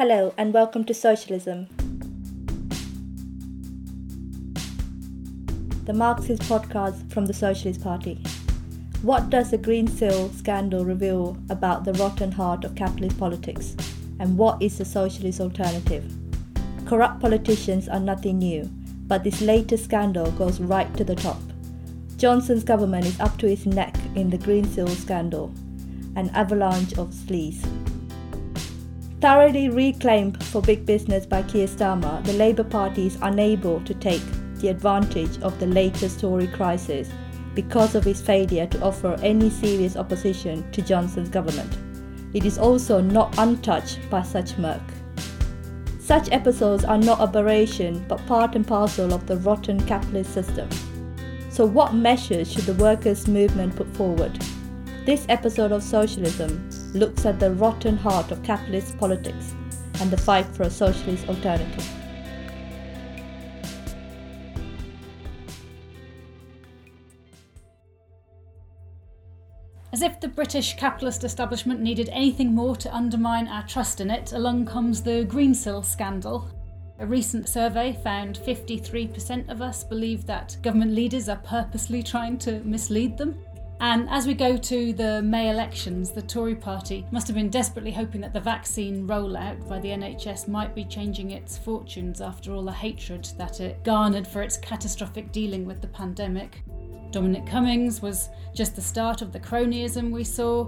Hello, and welcome to Socialism, the Marxist podcast from the Socialist Party. What does the Greensill scandal reveal about the rotten heart of capitalist politics? And what is the socialist alternative? Corrupt politicians are nothing new, but this latest scandal goes right to the top. Johnson's government is up to its neck in the Greensill scandal, an avalanche of sleaze. Thoroughly reclaimed for big business by Keir Starmer, the Labour Party is unable to take the advantage of the latest Tory crisis because of its failure to offer any serious opposition to Johnson's government. It is also not untouched by such murk. Such episodes are not aberration but part and parcel of the rotten capitalist system. So, what measures should the workers' movement put forward? This episode of Socialism looks at the rotten heart of capitalist politics and the fight for a socialist alternative. As if the British capitalist establishment needed anything more to undermine our trust in it, along comes the Greensill scandal, a recent survey found 53% of us believe that government leaders are purposely trying to mislead them. And as we go to the May elections, the Tory party must have been desperately hoping that the vaccine rollout by the NHS might be changing its fortunes after all the hatred that it garnered for its catastrophic dealing with the pandemic. Dominic Cummings was just the start of the cronyism we saw,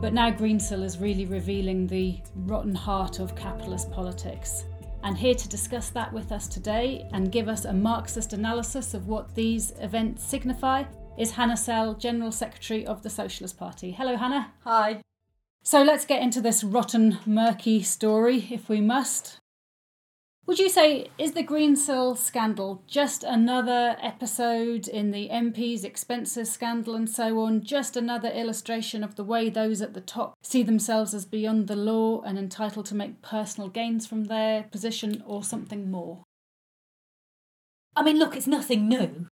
but now Greensill is really revealing the rotten heart of capitalist politics. And here to discuss that with us today and give us a Marxist analysis of what these events signify is Hannah Sell, General Secretary of the Socialist Party. Hello, Hannah. Hi. So let's get into this rotten, murky story, if we must. Would you say, is the Greensill scandal just another episode in the MP's expenses scandal and so on, just another illustration of the way those at the top see themselves as beyond the law and entitled to make personal gains from their position, or something more? I mean, look, it's nothing new.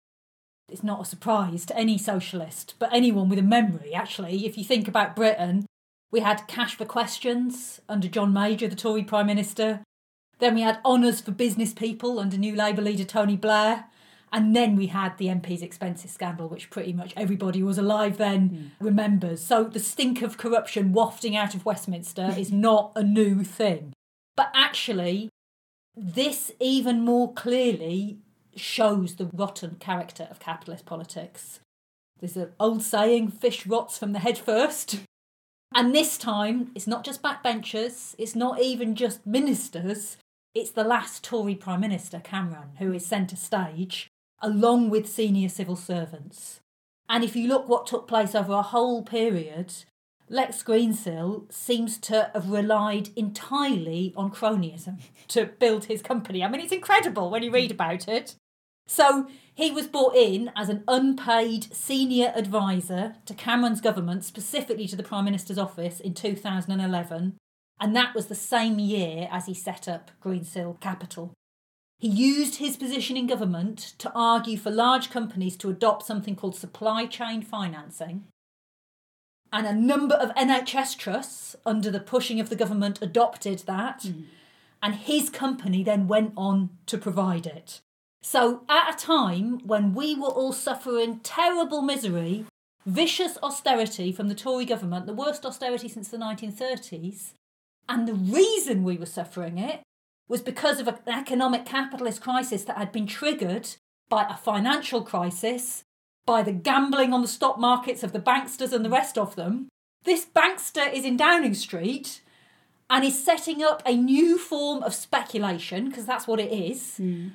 It's not a surprise to any socialist, but anyone with a memory, actually. If you think about Britain, we had cash for questions under John Major, the Tory Prime Minister. Then we had honours for business people under new Labour leader Tony Blair. And then we had the MP's expenses scandal, which pretty much everybody who was alive then mm. remembers. So the stink of corruption wafting out of Westminster is not a new thing. But actually, this even more clearly shows the rotten character of capitalist politics. There's an old saying fish rots from the head first. And this time, it's not just backbenchers, it's not even just ministers, it's the last Tory Prime Minister, Cameron, who is centre stage, along with senior civil servants. And if you look what took place over a whole period, Lex Greensill seems to have relied entirely on cronyism to build his company. I mean, it's incredible when you read about it. So he was brought in as an unpaid senior advisor to Cameron's government, specifically to the Prime Minister's office in 2011, and that was the same year as he set up Greensill Capital. He used his position in government to argue for large companies to adopt something called supply chain financing. And a number of NHS trusts, under the pushing of the government, adopted that. Mm. And his company then went on to provide it. So, at a time when we were all suffering terrible misery, vicious austerity from the Tory government, the worst austerity since the 1930s, and the reason we were suffering it was because of an economic capitalist crisis that had been triggered by a financial crisis, by the gambling on the stock markets of the banksters and the rest of them. This bankster is in Downing Street and is setting up a new form of speculation, because that's what it is, mm.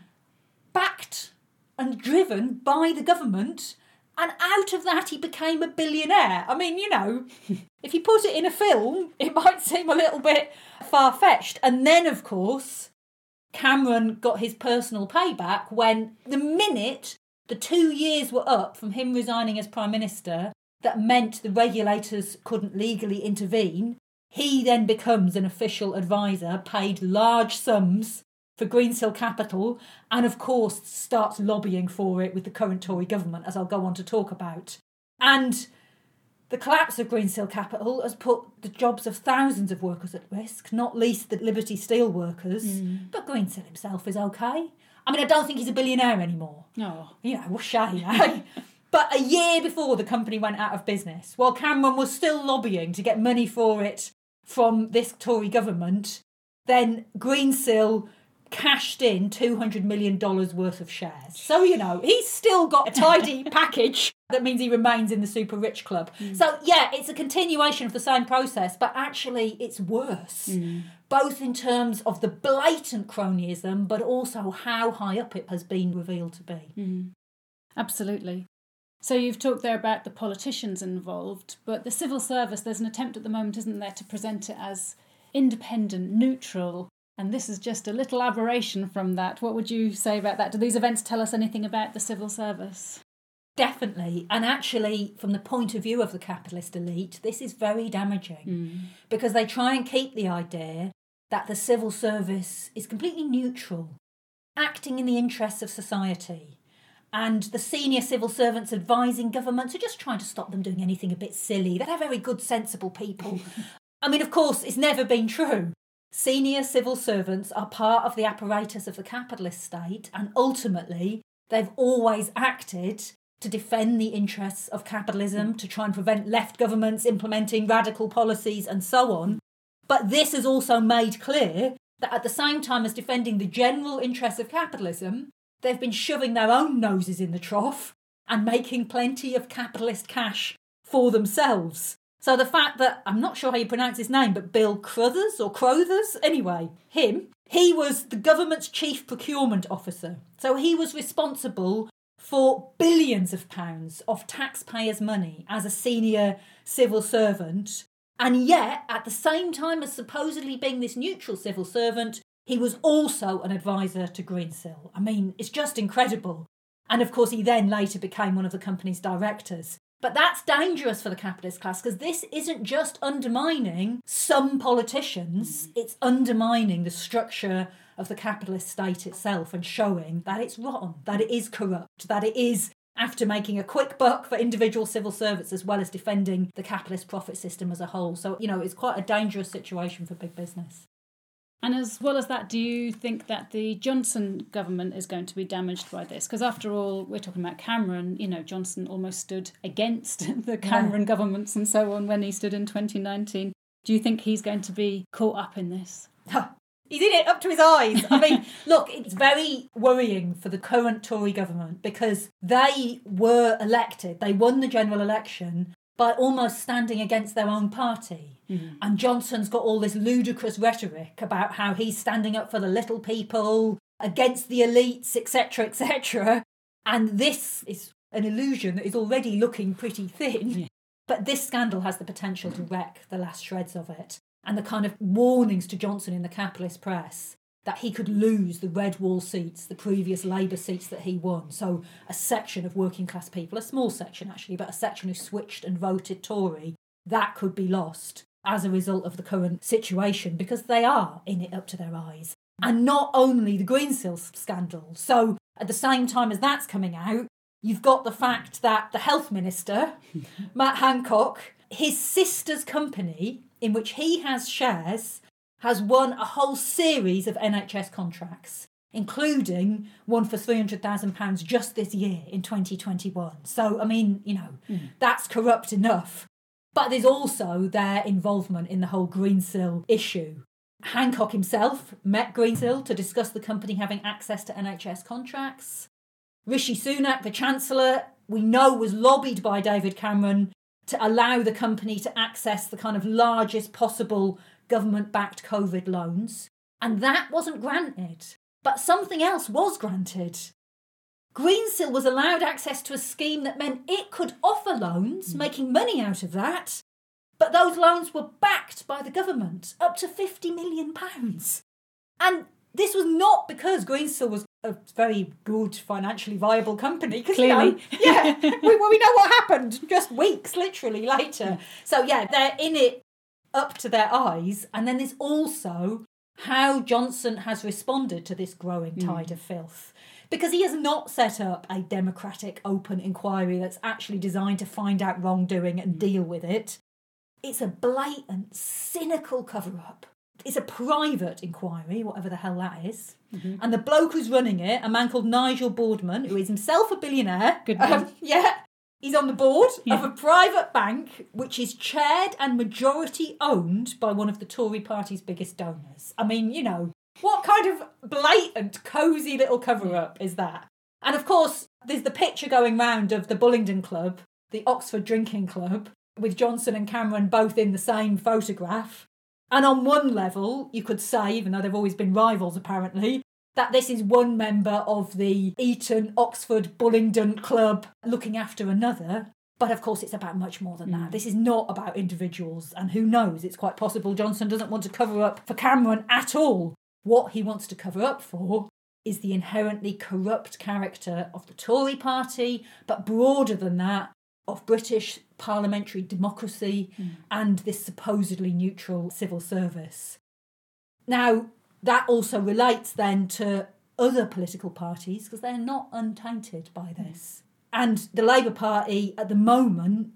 Backed and driven by the government and out of that, he became a billionaire. I mean, you know, if you put it in a film, it might seem a little bit far fetched. And then, of course, Cameron got his personal payback when the minute the two years were up from him resigning as Prime Minister, that meant the regulators couldn't legally intervene. He then becomes an official advisor, paid large sums for Greensill Capital, and of course starts lobbying for it with the current Tory government, as I'll go on to talk about. And The collapse of Greensill Capital has put the jobs of thousands of workers at risk, not least the Liberty Steel workers. Mm. But Greensill himself is okay. I mean, I don't think he's a billionaire anymore. Oh, You know, what's shame, eh? But a year before the company went out of business, while Cameron was still lobbying to get money for it from this Tory government, then Greensill cashed in $200 million worth of shares. So, you know, he's still got a tidy package that means he remains in the super rich club. Mm. So, yeah, it's a continuation of the same process, but actually it's worse, mm. both in terms of the blatant cronyism, but also how high up it has been revealed to be. Mm. absolutely. So you've talked there about the politicians involved, but the civil service, there's an attempt at the moment, isn't there, to present it as independent, neutral, and this is just a little aberration from that. What would you say about that? Do these events tell us anything about the civil service? Definitely. And actually, from the point of view of the capitalist elite, this is very damaging hmm. because they try and keep the idea that the civil service is completely neutral, acting in the interests of society. And the senior civil servants advising governments are just trying to stop them doing anything a bit silly. They're very good, sensible people. I mean, of course, it's never been true. Senior civil servants are part of the apparatus of the capitalist state, and ultimately, they've always acted to defend the interests of capitalism, to try and prevent left governments implementing radical policies, and so on. But this has also made clear that at the same time as defending the general interests of capitalism, they've been shoving their own noses in the trough and making plenty of capitalist cash for themselves. So the fact that I'm not sure how you pronounce his name, but Bill Crothers or Crothers, anyway, him, he was the government's chief procurement officer. So he was responsible for billions of pounds of taxpayers' money as a senior civil servant. And yet, at the same time as supposedly being this neutral civil servant, he was also an advisor to Greensill. I mean, it's just incredible. And of course, he then later became one of the company's directors. But that's dangerous for the capitalist class because this isn't just undermining some politicians, it's undermining the structure of the capitalist state itself and showing that it's rotten, that it is corrupt, that it is after making a quick buck for individual civil servants as well as defending the capitalist profit system as a whole. So, you know, it's quite a dangerous situation for big business. And as well as that, do you think that the Johnson government is going to be damaged by this? Because after all, we're talking about Cameron. You know, Johnson almost stood against the Cameron governments and so on when he stood in 2019. Do you think he's going to be caught up in this? He's in it up to his eyes. I mean, look, it's very worrying for the current Tory government because they were elected, they won the general election by almost standing against their own party. Mm-hmm. And Johnson's got all this ludicrous rhetoric about how he's standing up for the little people, against the elites, etc., etc. And this is an illusion that is already looking pretty thin. But this scandal has the potential to wreck the last shreds of it. And the kind of warnings to Johnson in the capitalist press that he could lose the red wall seats, the previous Labour seats that he won. So a section of working class people, a small section actually, but a section who switched and voted Tory, that could be lost as a result of the current situation because they are in it up to their eyes. And not only the Greensill scandal. So at the same time as that's coming out, you've got the fact that the health minister, Matt Hancock, his sister's company, in which he has shares, has won a whole series of NHS contracts, including one for £300,000 just this year in 2021. So, I mean, you know, hmm. that's corrupt enough. But there's also their involvement in the whole Greensill issue. Hancock himself met Greensill to discuss the company having access to NHS contracts. Rishi Sunak, the Chancellor, we know was lobbied by David Cameron to allow the company to access the kind of largest possible government backed COVID loans. And that wasn't granted. But something else was granted. Greensill was allowed access to a scheme that meant it could offer loans, mm. making money out of that. But those loans were backed by the government, up to £50 million. And this was not because Greensill was a very good, financially viable company. 'cause, you know, Clearly. yeah, we, well, we know what happened just weeks, literally, later. Mm. So, yeah, they're in it up to their eyes. And then there's also how Johnson has responded to this growing mm. tide of filth. Because he has not set up a democratic, open inquiry that's actually designed to find out wrongdoing and mm. deal with it. It's a blatant, cynical cover up. It's a private inquiry, whatever the hell that is. And the bloke who's running it, a man called Nigel Boardman, who is himself a billionaire. Good um, yeah. He's on the board Yeah. of a private bank which is chaired and majority owned by one of the Tory party's biggest donors. I mean, you know, what kind of blatant, cosy little cover up is that? And of course, there's the picture going round of the Bullingdon Club, the Oxford Drinking Club, with Johnson and Cameron both in the same photograph. And on one level, you could say, even though they've always been rivals apparently, that this is one member of the Eton Oxford Bullingdon Club looking after another. But of course, it's about much more than that. Mm. This is not about individuals. And who knows, it's quite possible Johnson doesn't want to cover up for Cameron at all. What he wants to cover up for is the inherently corrupt character of the Tory party, but broader than that, of British parliamentary democracy hmm. and this supposedly neutral civil service. Now, that also relates then to other political parties because they're not untainted by hmm. this. And the Labour Party at the moment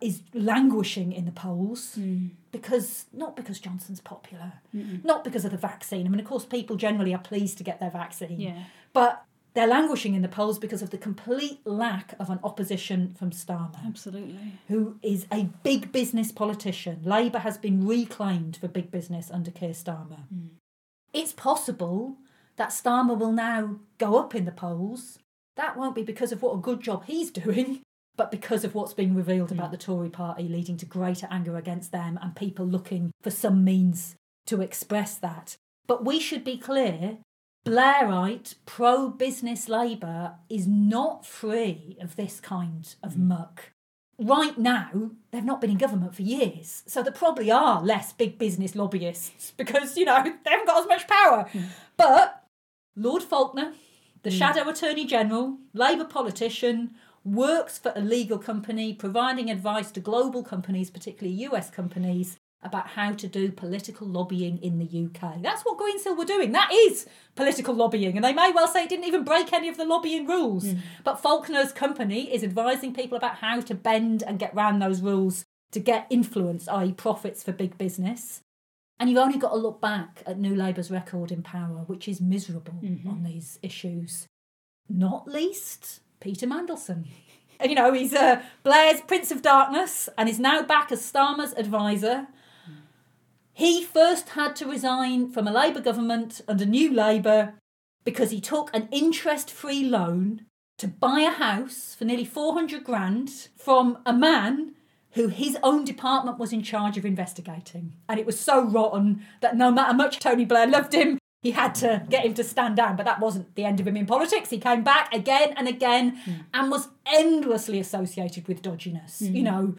is languishing in the polls hmm. because not because Johnson's popular, not because of the vaccine. I mean, of course, people generally are pleased to get their vaccine, Yeah. but they're languishing in the polls because of the complete lack of an opposition from Starmer Absolutely. who is a big business politician. Labour has been reclaimed for big business under Keir Starmer. Hmm. It's possible that Starmer will now go up in the polls. That won't be because of what a good job he's doing, but because of what's being revealed about hmm. the Tory party, leading to greater anger against them and people looking for some means to express that. But we should be clear Blairite pro business Labour is not free of this kind of hmm. muck. Right now, they've not been in government for years, so there probably are less big business lobbyists because, you know, they haven't got as much power. Hmm. But Lord Falconer, the hmm. Shadow Attorney General, Labour politician, works for a legal company providing advice to global companies, particularly US companies, about how to do political lobbying in the UK. That's what Greensill were doing. That is political lobbying. And they may well say it didn't even break any of the lobbying rules. But Falconer's company is advising people about how to bend and get round those rules to get influence, i.e., profits for big business. And you've only got to look back at New Labour's record in power, which is miserable on these issues. Not least Peter Mandelson. You know, he's uh, Blair's Prince of Darkness and is now back as Starmer's advisor. He first had to resign from a Labour government under New Labour because he took an interest free loan to buy a house for nearly 400 grand from a man who his own department was in charge of investigating. And it was so rotten that no matter much Tony Blair loved him, he had to get him to stand down. But that wasn't the end of him in politics. He came back again and again hmm. and was endlessly associated with dodginess. Hmm. You know,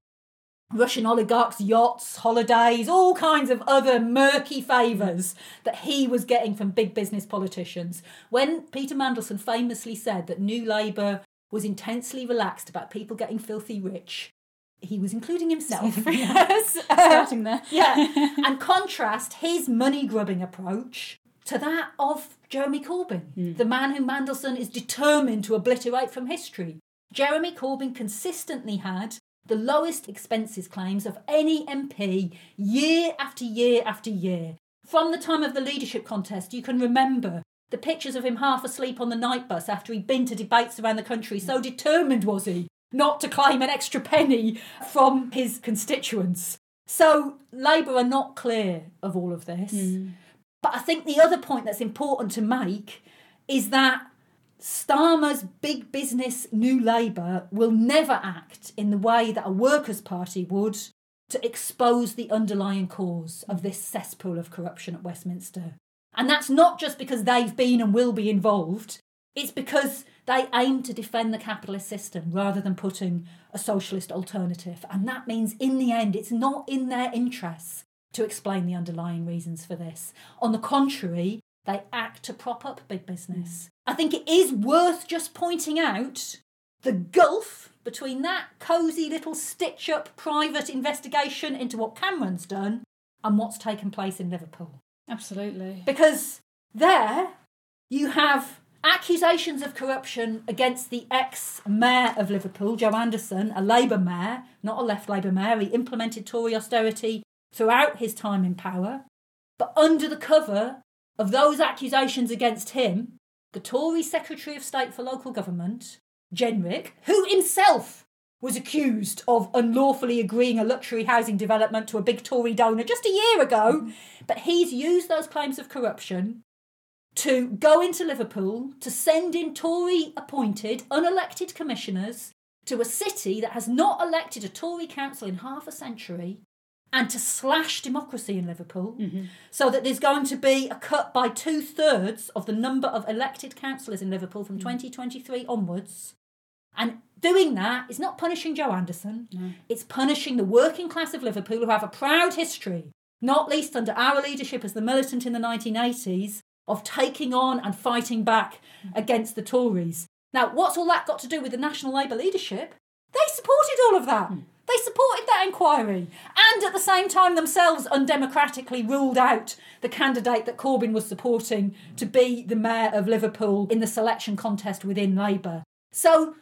Russian oligarchs, yachts, holidays, all kinds of other murky favours that he was getting from big business politicians. When Peter Mandelson famously said that New Labour was intensely relaxed about people getting filthy rich, he was including himself. yes. Starting there. yeah. And contrast his money grubbing approach to that of Jeremy Corbyn, hmm. the man who Mandelson is determined to obliterate from history. Jeremy Corbyn consistently had the lowest expenses claims of any MP year after year after year. From the time of the leadership contest, you can remember the pictures of him half asleep on the night bus after he'd been to debates around the country. So determined was he not to claim an extra penny from his constituents. So Labour are not clear of all of this. Hmm. But I think the other point that's important to make is that Starmer's big business New Labour will never act in the way that a Workers' Party would to expose the underlying cause of this cesspool of corruption at Westminster. And that's not just because they've been and will be involved, it's because they aim to defend the capitalist system rather than putting a socialist alternative. And that means, in the end, it's not in their interests to explain the underlying reasons for this. On the contrary, they act to prop up big business. I think it is worth just pointing out the gulf between that cosy little stitch up private investigation into what Cameron's done and what's taken place in Liverpool. Absolutely. Because there you have accusations of corruption against the ex mayor of Liverpool, Joe Anderson, a Labour mayor, not a left Labour mayor. He implemented Tory austerity throughout his time in power. But under the cover of those accusations against him, the Tory Secretary of State for Local Government, Jenrick, who himself was accused of unlawfully agreeing a luxury housing development to a big Tory donor just a year ago, mm-hmm. but he's used those claims of corruption to go into Liverpool to send in Tory appointed, unelected commissioners to a city that has not elected a Tory council in half a century and to slash democracy in Liverpool Mm-hmm. so that there's going to be a cut by two thirds of the number of elected councillors in Liverpool Mm. from 2023 onwards. And doing that is not punishing Joe Anderson, it's punishing the working class of Liverpool who have a proud history, not least under our leadership as the militant in the 1980s, of taking on and fighting back against the Tories. Now, what's all that got to do with the National Labour leadership? They supported all of that. They supported that inquiry and at the same time themselves undemocratically ruled out the candidate that Corbyn was supporting to be the mayor of Liverpool in the selection contest within Labour. So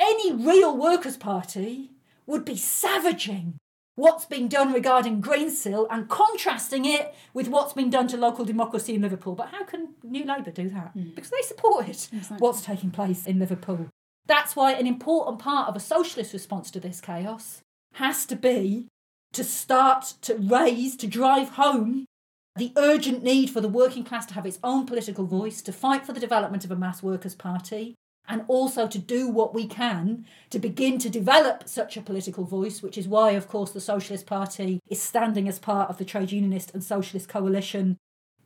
any real Workers' Party would be savaging what's been done regarding Greensill and contrasting it with what's been done to local democracy in Liverpool. But how can New Labour do that? Hmm. Because they supported what's taking place in Liverpool. That's why an important part of a socialist response to this chaos has to be to start to raise, to drive home the urgent need for the working class to have its own political voice, to fight for the development of a mass workers' party, and also to do what we can to begin to develop such a political voice, which is why, of course, the Socialist Party is standing as part of the Trade Unionist and Socialist Coalition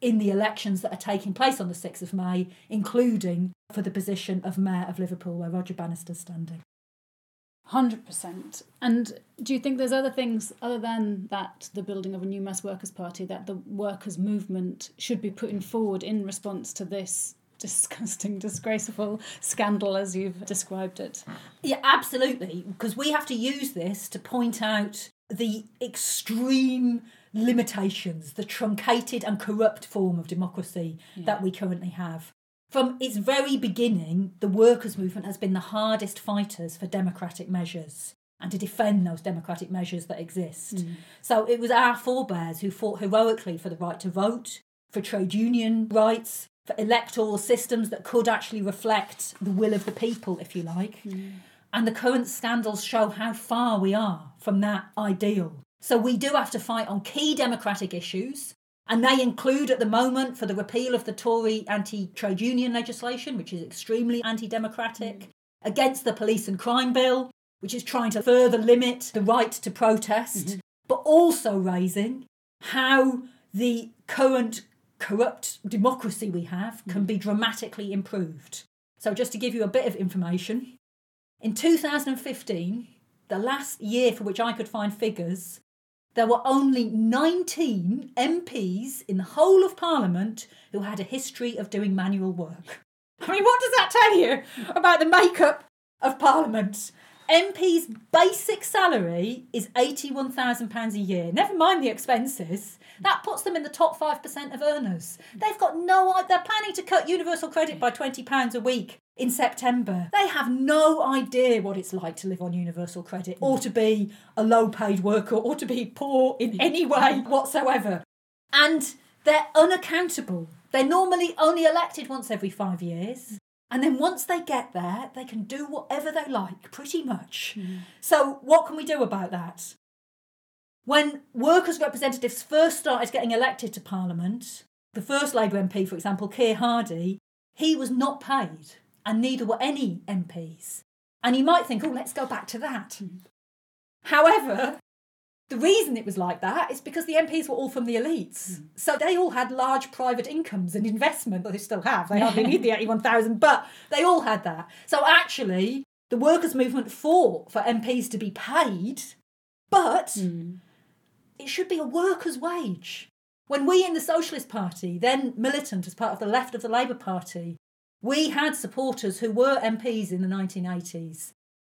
in the elections that are taking place on the 6th of May, including for the position of Mayor of Liverpool, where Roger Bannister's standing. 100%. And do you think there's other things other than that, the building of a new mass workers' party, that the workers' movement should be putting forward in response to this disgusting, disgraceful scandal as you've described it? Yeah, absolutely. Because we have to use this to point out the extreme limitations, the truncated and corrupt form of democracy that we currently have. From its very beginning, the workers' movement has been the hardest fighters for democratic measures and to defend those democratic measures that exist. Mm. So it was our forebears who fought heroically for the right to vote, for trade union rights, for electoral systems that could actually reflect the will of the people, if you like. Mm. And the current scandals show how far we are from that ideal. So we do have to fight on key democratic issues, and they include at the moment for the repeal of the Tory anti trade union legislation, which is extremely anti democratic, mm-hmm. against the police and crime bill, which is trying to further limit the right to protest, mm-hmm. but also raising how the current corrupt democracy we have can mm-hmm. be dramatically improved. So, just to give you a bit of information, in 2015, the last year for which I could find figures, there were only 19 MPs in the whole of Parliament who had a history of doing manual work. I mean, what does that tell you about the makeup of Parliament? MP's basic salary is £81,000 a year. Never mind the expenses. That puts them in the top 5% of earners. They've got no they're planning to cut universal credit by £20 a week in September. They have no idea what it's like to live on universal credit or to be a low paid worker or to be poor in any way whatsoever. And they're unaccountable. They're normally only elected once every five years. And then once they get there, they can do whatever they like, pretty much. Hmm. So, what can we do about that? When workers' representatives first started getting elected to Parliament, the first Labour MP, for example, Keir Hardie, he was not paid, and neither were any MPs. And you might think, oh, let's go back to that. Hmm. However, the reason it was like that is because the MPs were all from the elites. Hmm. So they all had large private incomes and investment. Well, they still have. They hardly need the 81,000, but they all had that. So actually, the workers' movement fought for MPs to be paid, but hmm. it should be a worker's wage. When we in the Socialist Party, then militant as part of the left of the Labour Party, we had supporters who were MPs in the 1980s.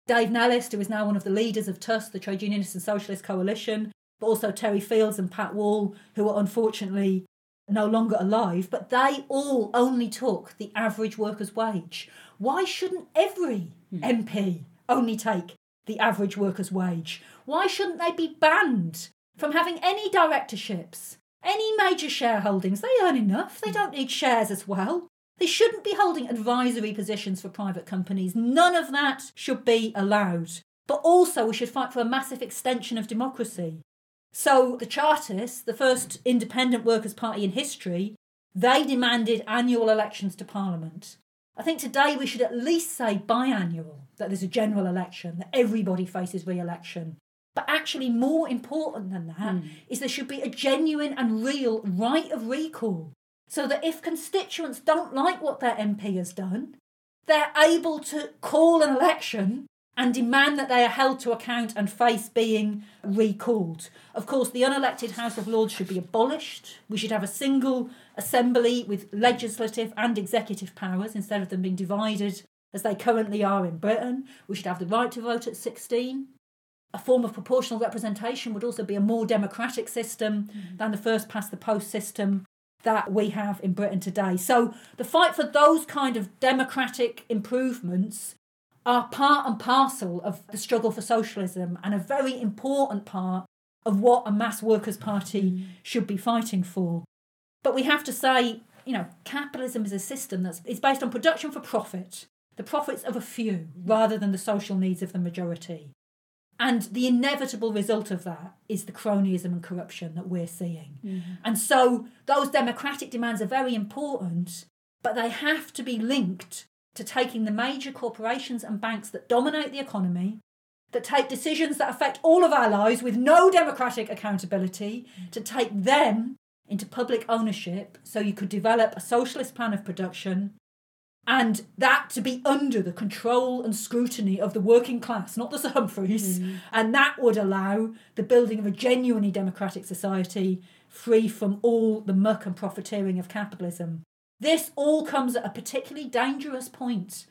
Dave Nellist, who is now one of the leaders of TUSC, the Trade Unionist and Socialist Coalition, but also Terry Fields and Pat Wall, who are unfortunately no longer alive, but they all only took the average worker's wage. Why shouldn't every hmm. MP only take the average worker's wage? Why shouldn't they be banned from having any directorships, any major shareholdings? They earn enough, they hmm. don't need shares as well. They shouldn't be holding advisory positions for private companies. None of that should be allowed. But also, we should fight for a massive extension of democracy. So, the Chartists, the first independent workers' party in history, they demanded annual elections to Parliament. I think today we should at least say biannual, that there's a general election, that everybody faces re election. But actually, more important than that Hmm. is there should be a genuine and real right of recall. So that if constituents don't like what their MP has done, they're able to call an election and demand that they are held to account and face being recalled. Of course, the unelected House of Lords should be abolished. We should have a single assembly with legislative and executive powers instead of them being divided as they currently are in Britain. We should have the right to vote at 16. A form of proportional representation would also be a more democratic system mm-hmm. than the first past the post system that we have in Britain today. So the fight for those kind of democratic improvements are part and parcel of the struggle for socialism and a very important part of what a mass workers' party mm. should be fighting for. But we have to say, you know, capitalism is a system that's is based on production for profit, the profits of a few mm. rather than the social needs of the majority. And the inevitable result of that is the cronyism and corruption that we're seeing. Mm-hmm. And so those democratic demands are very important, but they have to be linked to taking the major corporations and banks that dominate the economy, that take decisions that affect all of our lives with no democratic accountability, mm-hmm. to take them into public ownership so you could develop a socialist plan of production and that to be under the control and scrutiny of the working class, not the Sir Humphreys, hmm. and that would allow the building of a genuinely democratic society free from all the muck and profiteering of capitalism. This all comes at a particularly dangerous point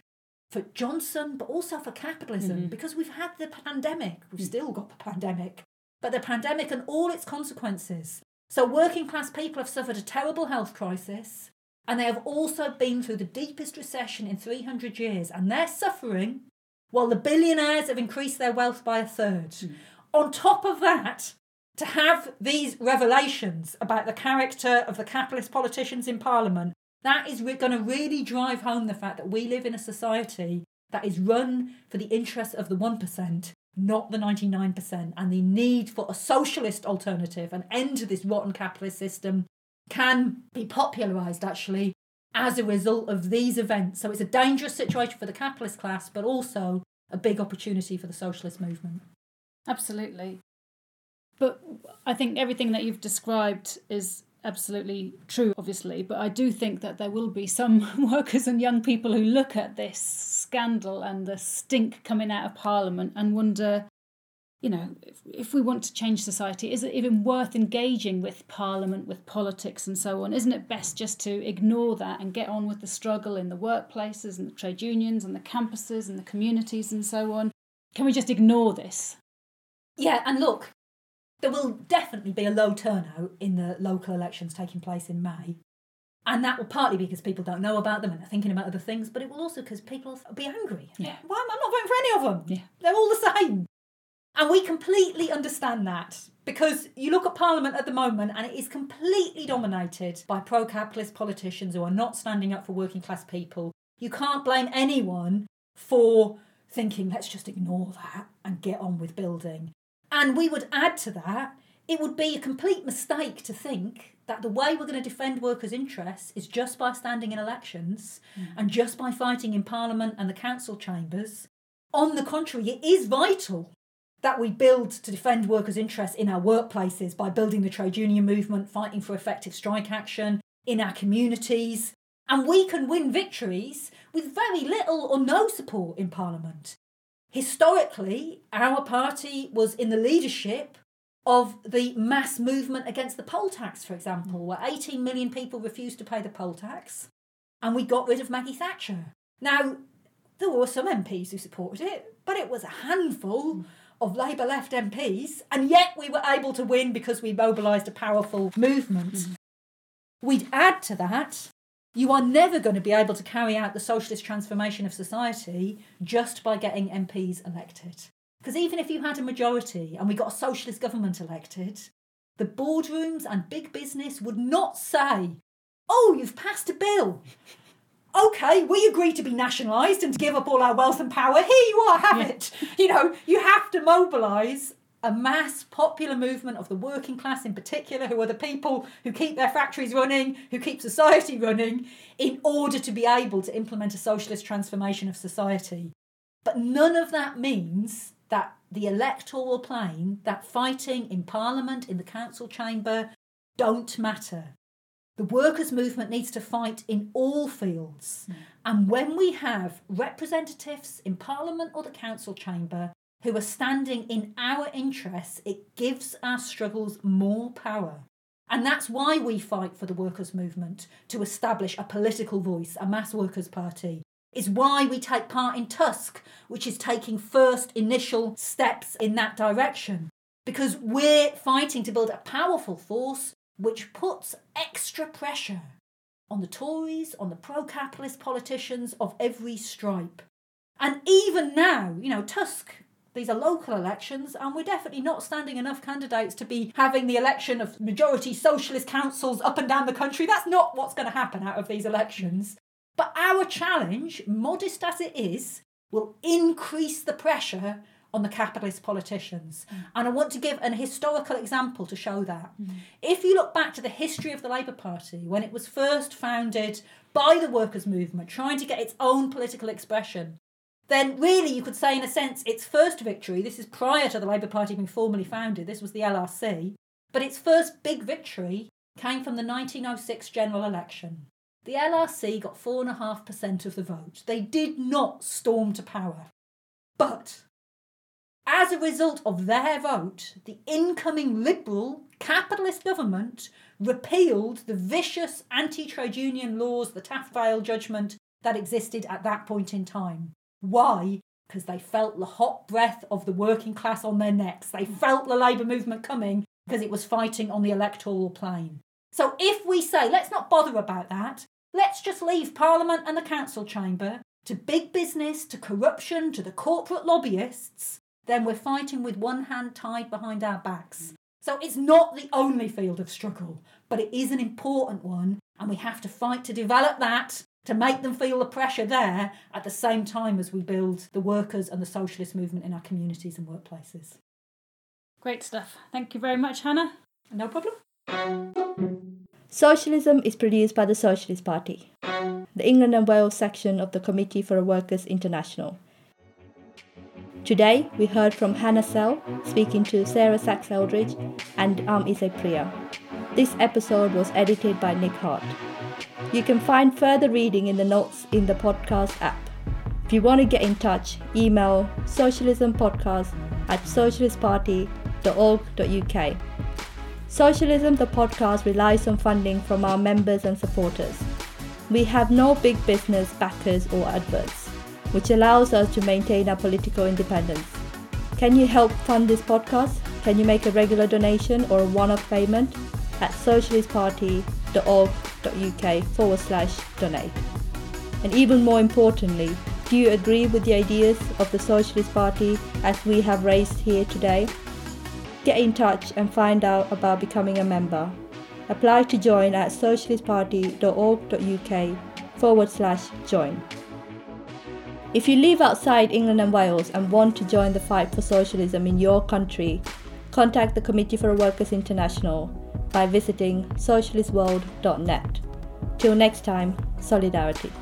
for Johnson, but also for capitalism, hmm. because we've had the pandemic. We've hmm. still got the pandemic, but the pandemic and all its consequences. So, working class people have suffered a terrible health crisis, and they have also been through the deepest recession in 300 years, and they're suffering while the billionaires have increased their wealth by a third. Hmm. On top of that, to have these revelations about the character of the capitalist politicians in Parliament, that is re- going to really drive home the fact that we live in a society that is run for the interests of the 1%, not the 99%, and the need for a socialist alternative, an end to this rotten capitalist system, can be popularised actually as a result of these events. So it's a dangerous situation for the capitalist class, but also a big opportunity for the socialist movement. Absolutely. But I think everything that you've described is absolutely true, obviously. But I do think that there will be some workers and young people who look at this scandal and the stink coming out of Parliament and wonder, you know, if, if we want to change society, is it even worth engaging with Parliament, with politics, and so on? Isn't it best just to ignore that and get on with the struggle in the workplaces and the trade unions and the campuses and the communities and so on? Can we just ignore this? Yeah, and look, there will definitely be a low turnout in the local elections taking place in May. And that will partly be because people don't know about them and they're thinking about other things, but it will also because people will be angry. Yeah. Why am I not voting for any of them? Yeah. They're all the same. And we completely understand that because you look at Parliament at the moment and it is completely dominated by pro capitalist politicians who are not standing up for working class people. You can't blame anyone for thinking, let's just ignore that and get on with building. And we would add to that, it would be a complete mistake to think that the way we're going to defend workers' interests is just by standing in elections mm. and just by fighting in Parliament and the council chambers. On the contrary, it is vital that we build to defend workers' interests in our workplaces by building the trade union movement, fighting for effective strike action in our communities. And we can win victories with very little or no support in Parliament. Historically, our party was in the leadership of the mass movement against the poll tax, for example, where 18 million people refused to pay the poll tax, and we got rid of Maggie Thatcher. Now, there were some MPs who supported it, but it was a handful of Labour left MPs, and yet we were able to win because we mobilised a powerful movement. Mm-hmm. We'd add to that, you are never going to be able to carry out the socialist transformation of society just by getting MPs elected. Because even if you had a majority and we got a socialist government elected, the boardrooms and big business would not say, Oh, you've passed a bill. Okay, we agree to be nationalised and to give up all our wealth and power. Here you are, have it. You know, you have to mobilise a mass popular movement of the working class in particular, who are the people who keep their factories running, who keep society running, in order to be able to implement a socialist transformation of society. But none of that means that the electoral plane, that fighting in Parliament, in the council chamber, don't matter. The workers' movement needs to fight in all fields. Mm. And when we have representatives in Parliament or the council chamber who are standing in our interests, it gives our struggles more power. And that's why we fight for the workers' movement to establish a political voice, a mass workers' party. Is why we take part in TUSC, which is taking first initial steps in that direction. Because we're fighting to build a powerful force which puts extra pressure on the Tories, on the pro capitalist politicians of every stripe. And even now, you know, TUSC these are local elections, and we're definitely not standing enough candidates to be having the election of majority socialist councils up and down the country. That's not what's going to happen out of these elections. But our challenge, modest as it is, will increase the pressure on the capitalist politicians. Mm. And I want to give an historical example to show that. Mm. If you look back to the history of the Labour Party, when it was first founded by the workers' movement, trying to get its own political expression, then really you could say, in a sense, its first victory, this is prior to the Labour Party being formally founded, this was the LRC, but its first big victory came from the 1906 general election. The LRC got 4.5% of the vote. They did not storm to power. But as a result of their vote, the incoming Liberal capitalist government repealed the vicious anti trade union laws, the Taff Vale judgment that existed at that point in time. Why? Because they felt the hot breath of the working class on their necks. They felt the labour movement coming because it was fighting on the electoral plane. So if we say, let's not bother about that, let's just leave Parliament and the Council chamber to big business, to corruption, to the corporate lobbyists, then we're fighting with one hand tied behind our backs. So it's not the only field of struggle, but it is an important one, and we have to fight to develop that to make them feel the pressure there at the same time as we build the workers and the socialist movement in our communities and workplaces. Great stuff. Thank you very much, Hannah. No problem. Socialism is produced by the Socialist Party, the England and Wales section of the Committee for a Workers International. Today, we heard from Hannah Sell speaking to Sarah Sachs Eldridge and I'm Isai Priya. This episode was edited by Nick Hart. You can find further reading in the notes in the podcast app. If you want to get in touch, email socialismpodcast at socialistparty.org.uk. Socialism the podcast relies on funding from our members and supporters. We have no big business backers or adverts, which allows us to maintain our political independence. Can you help fund this podcast? Can you make a regular donation or a one off payment at socialistparty.org.uk forward slash donate? And even more importantly, do you agree with the ideas of the Socialist Party as we have raised here today? Get in touch and find out about becoming a member. Apply to join at socialistparty.org.uk forward slash join. If you live outside England and Wales and want to join the fight for socialism in your country, contact the Committee for Workers International by visiting socialistworld.net. Till next time, solidarity.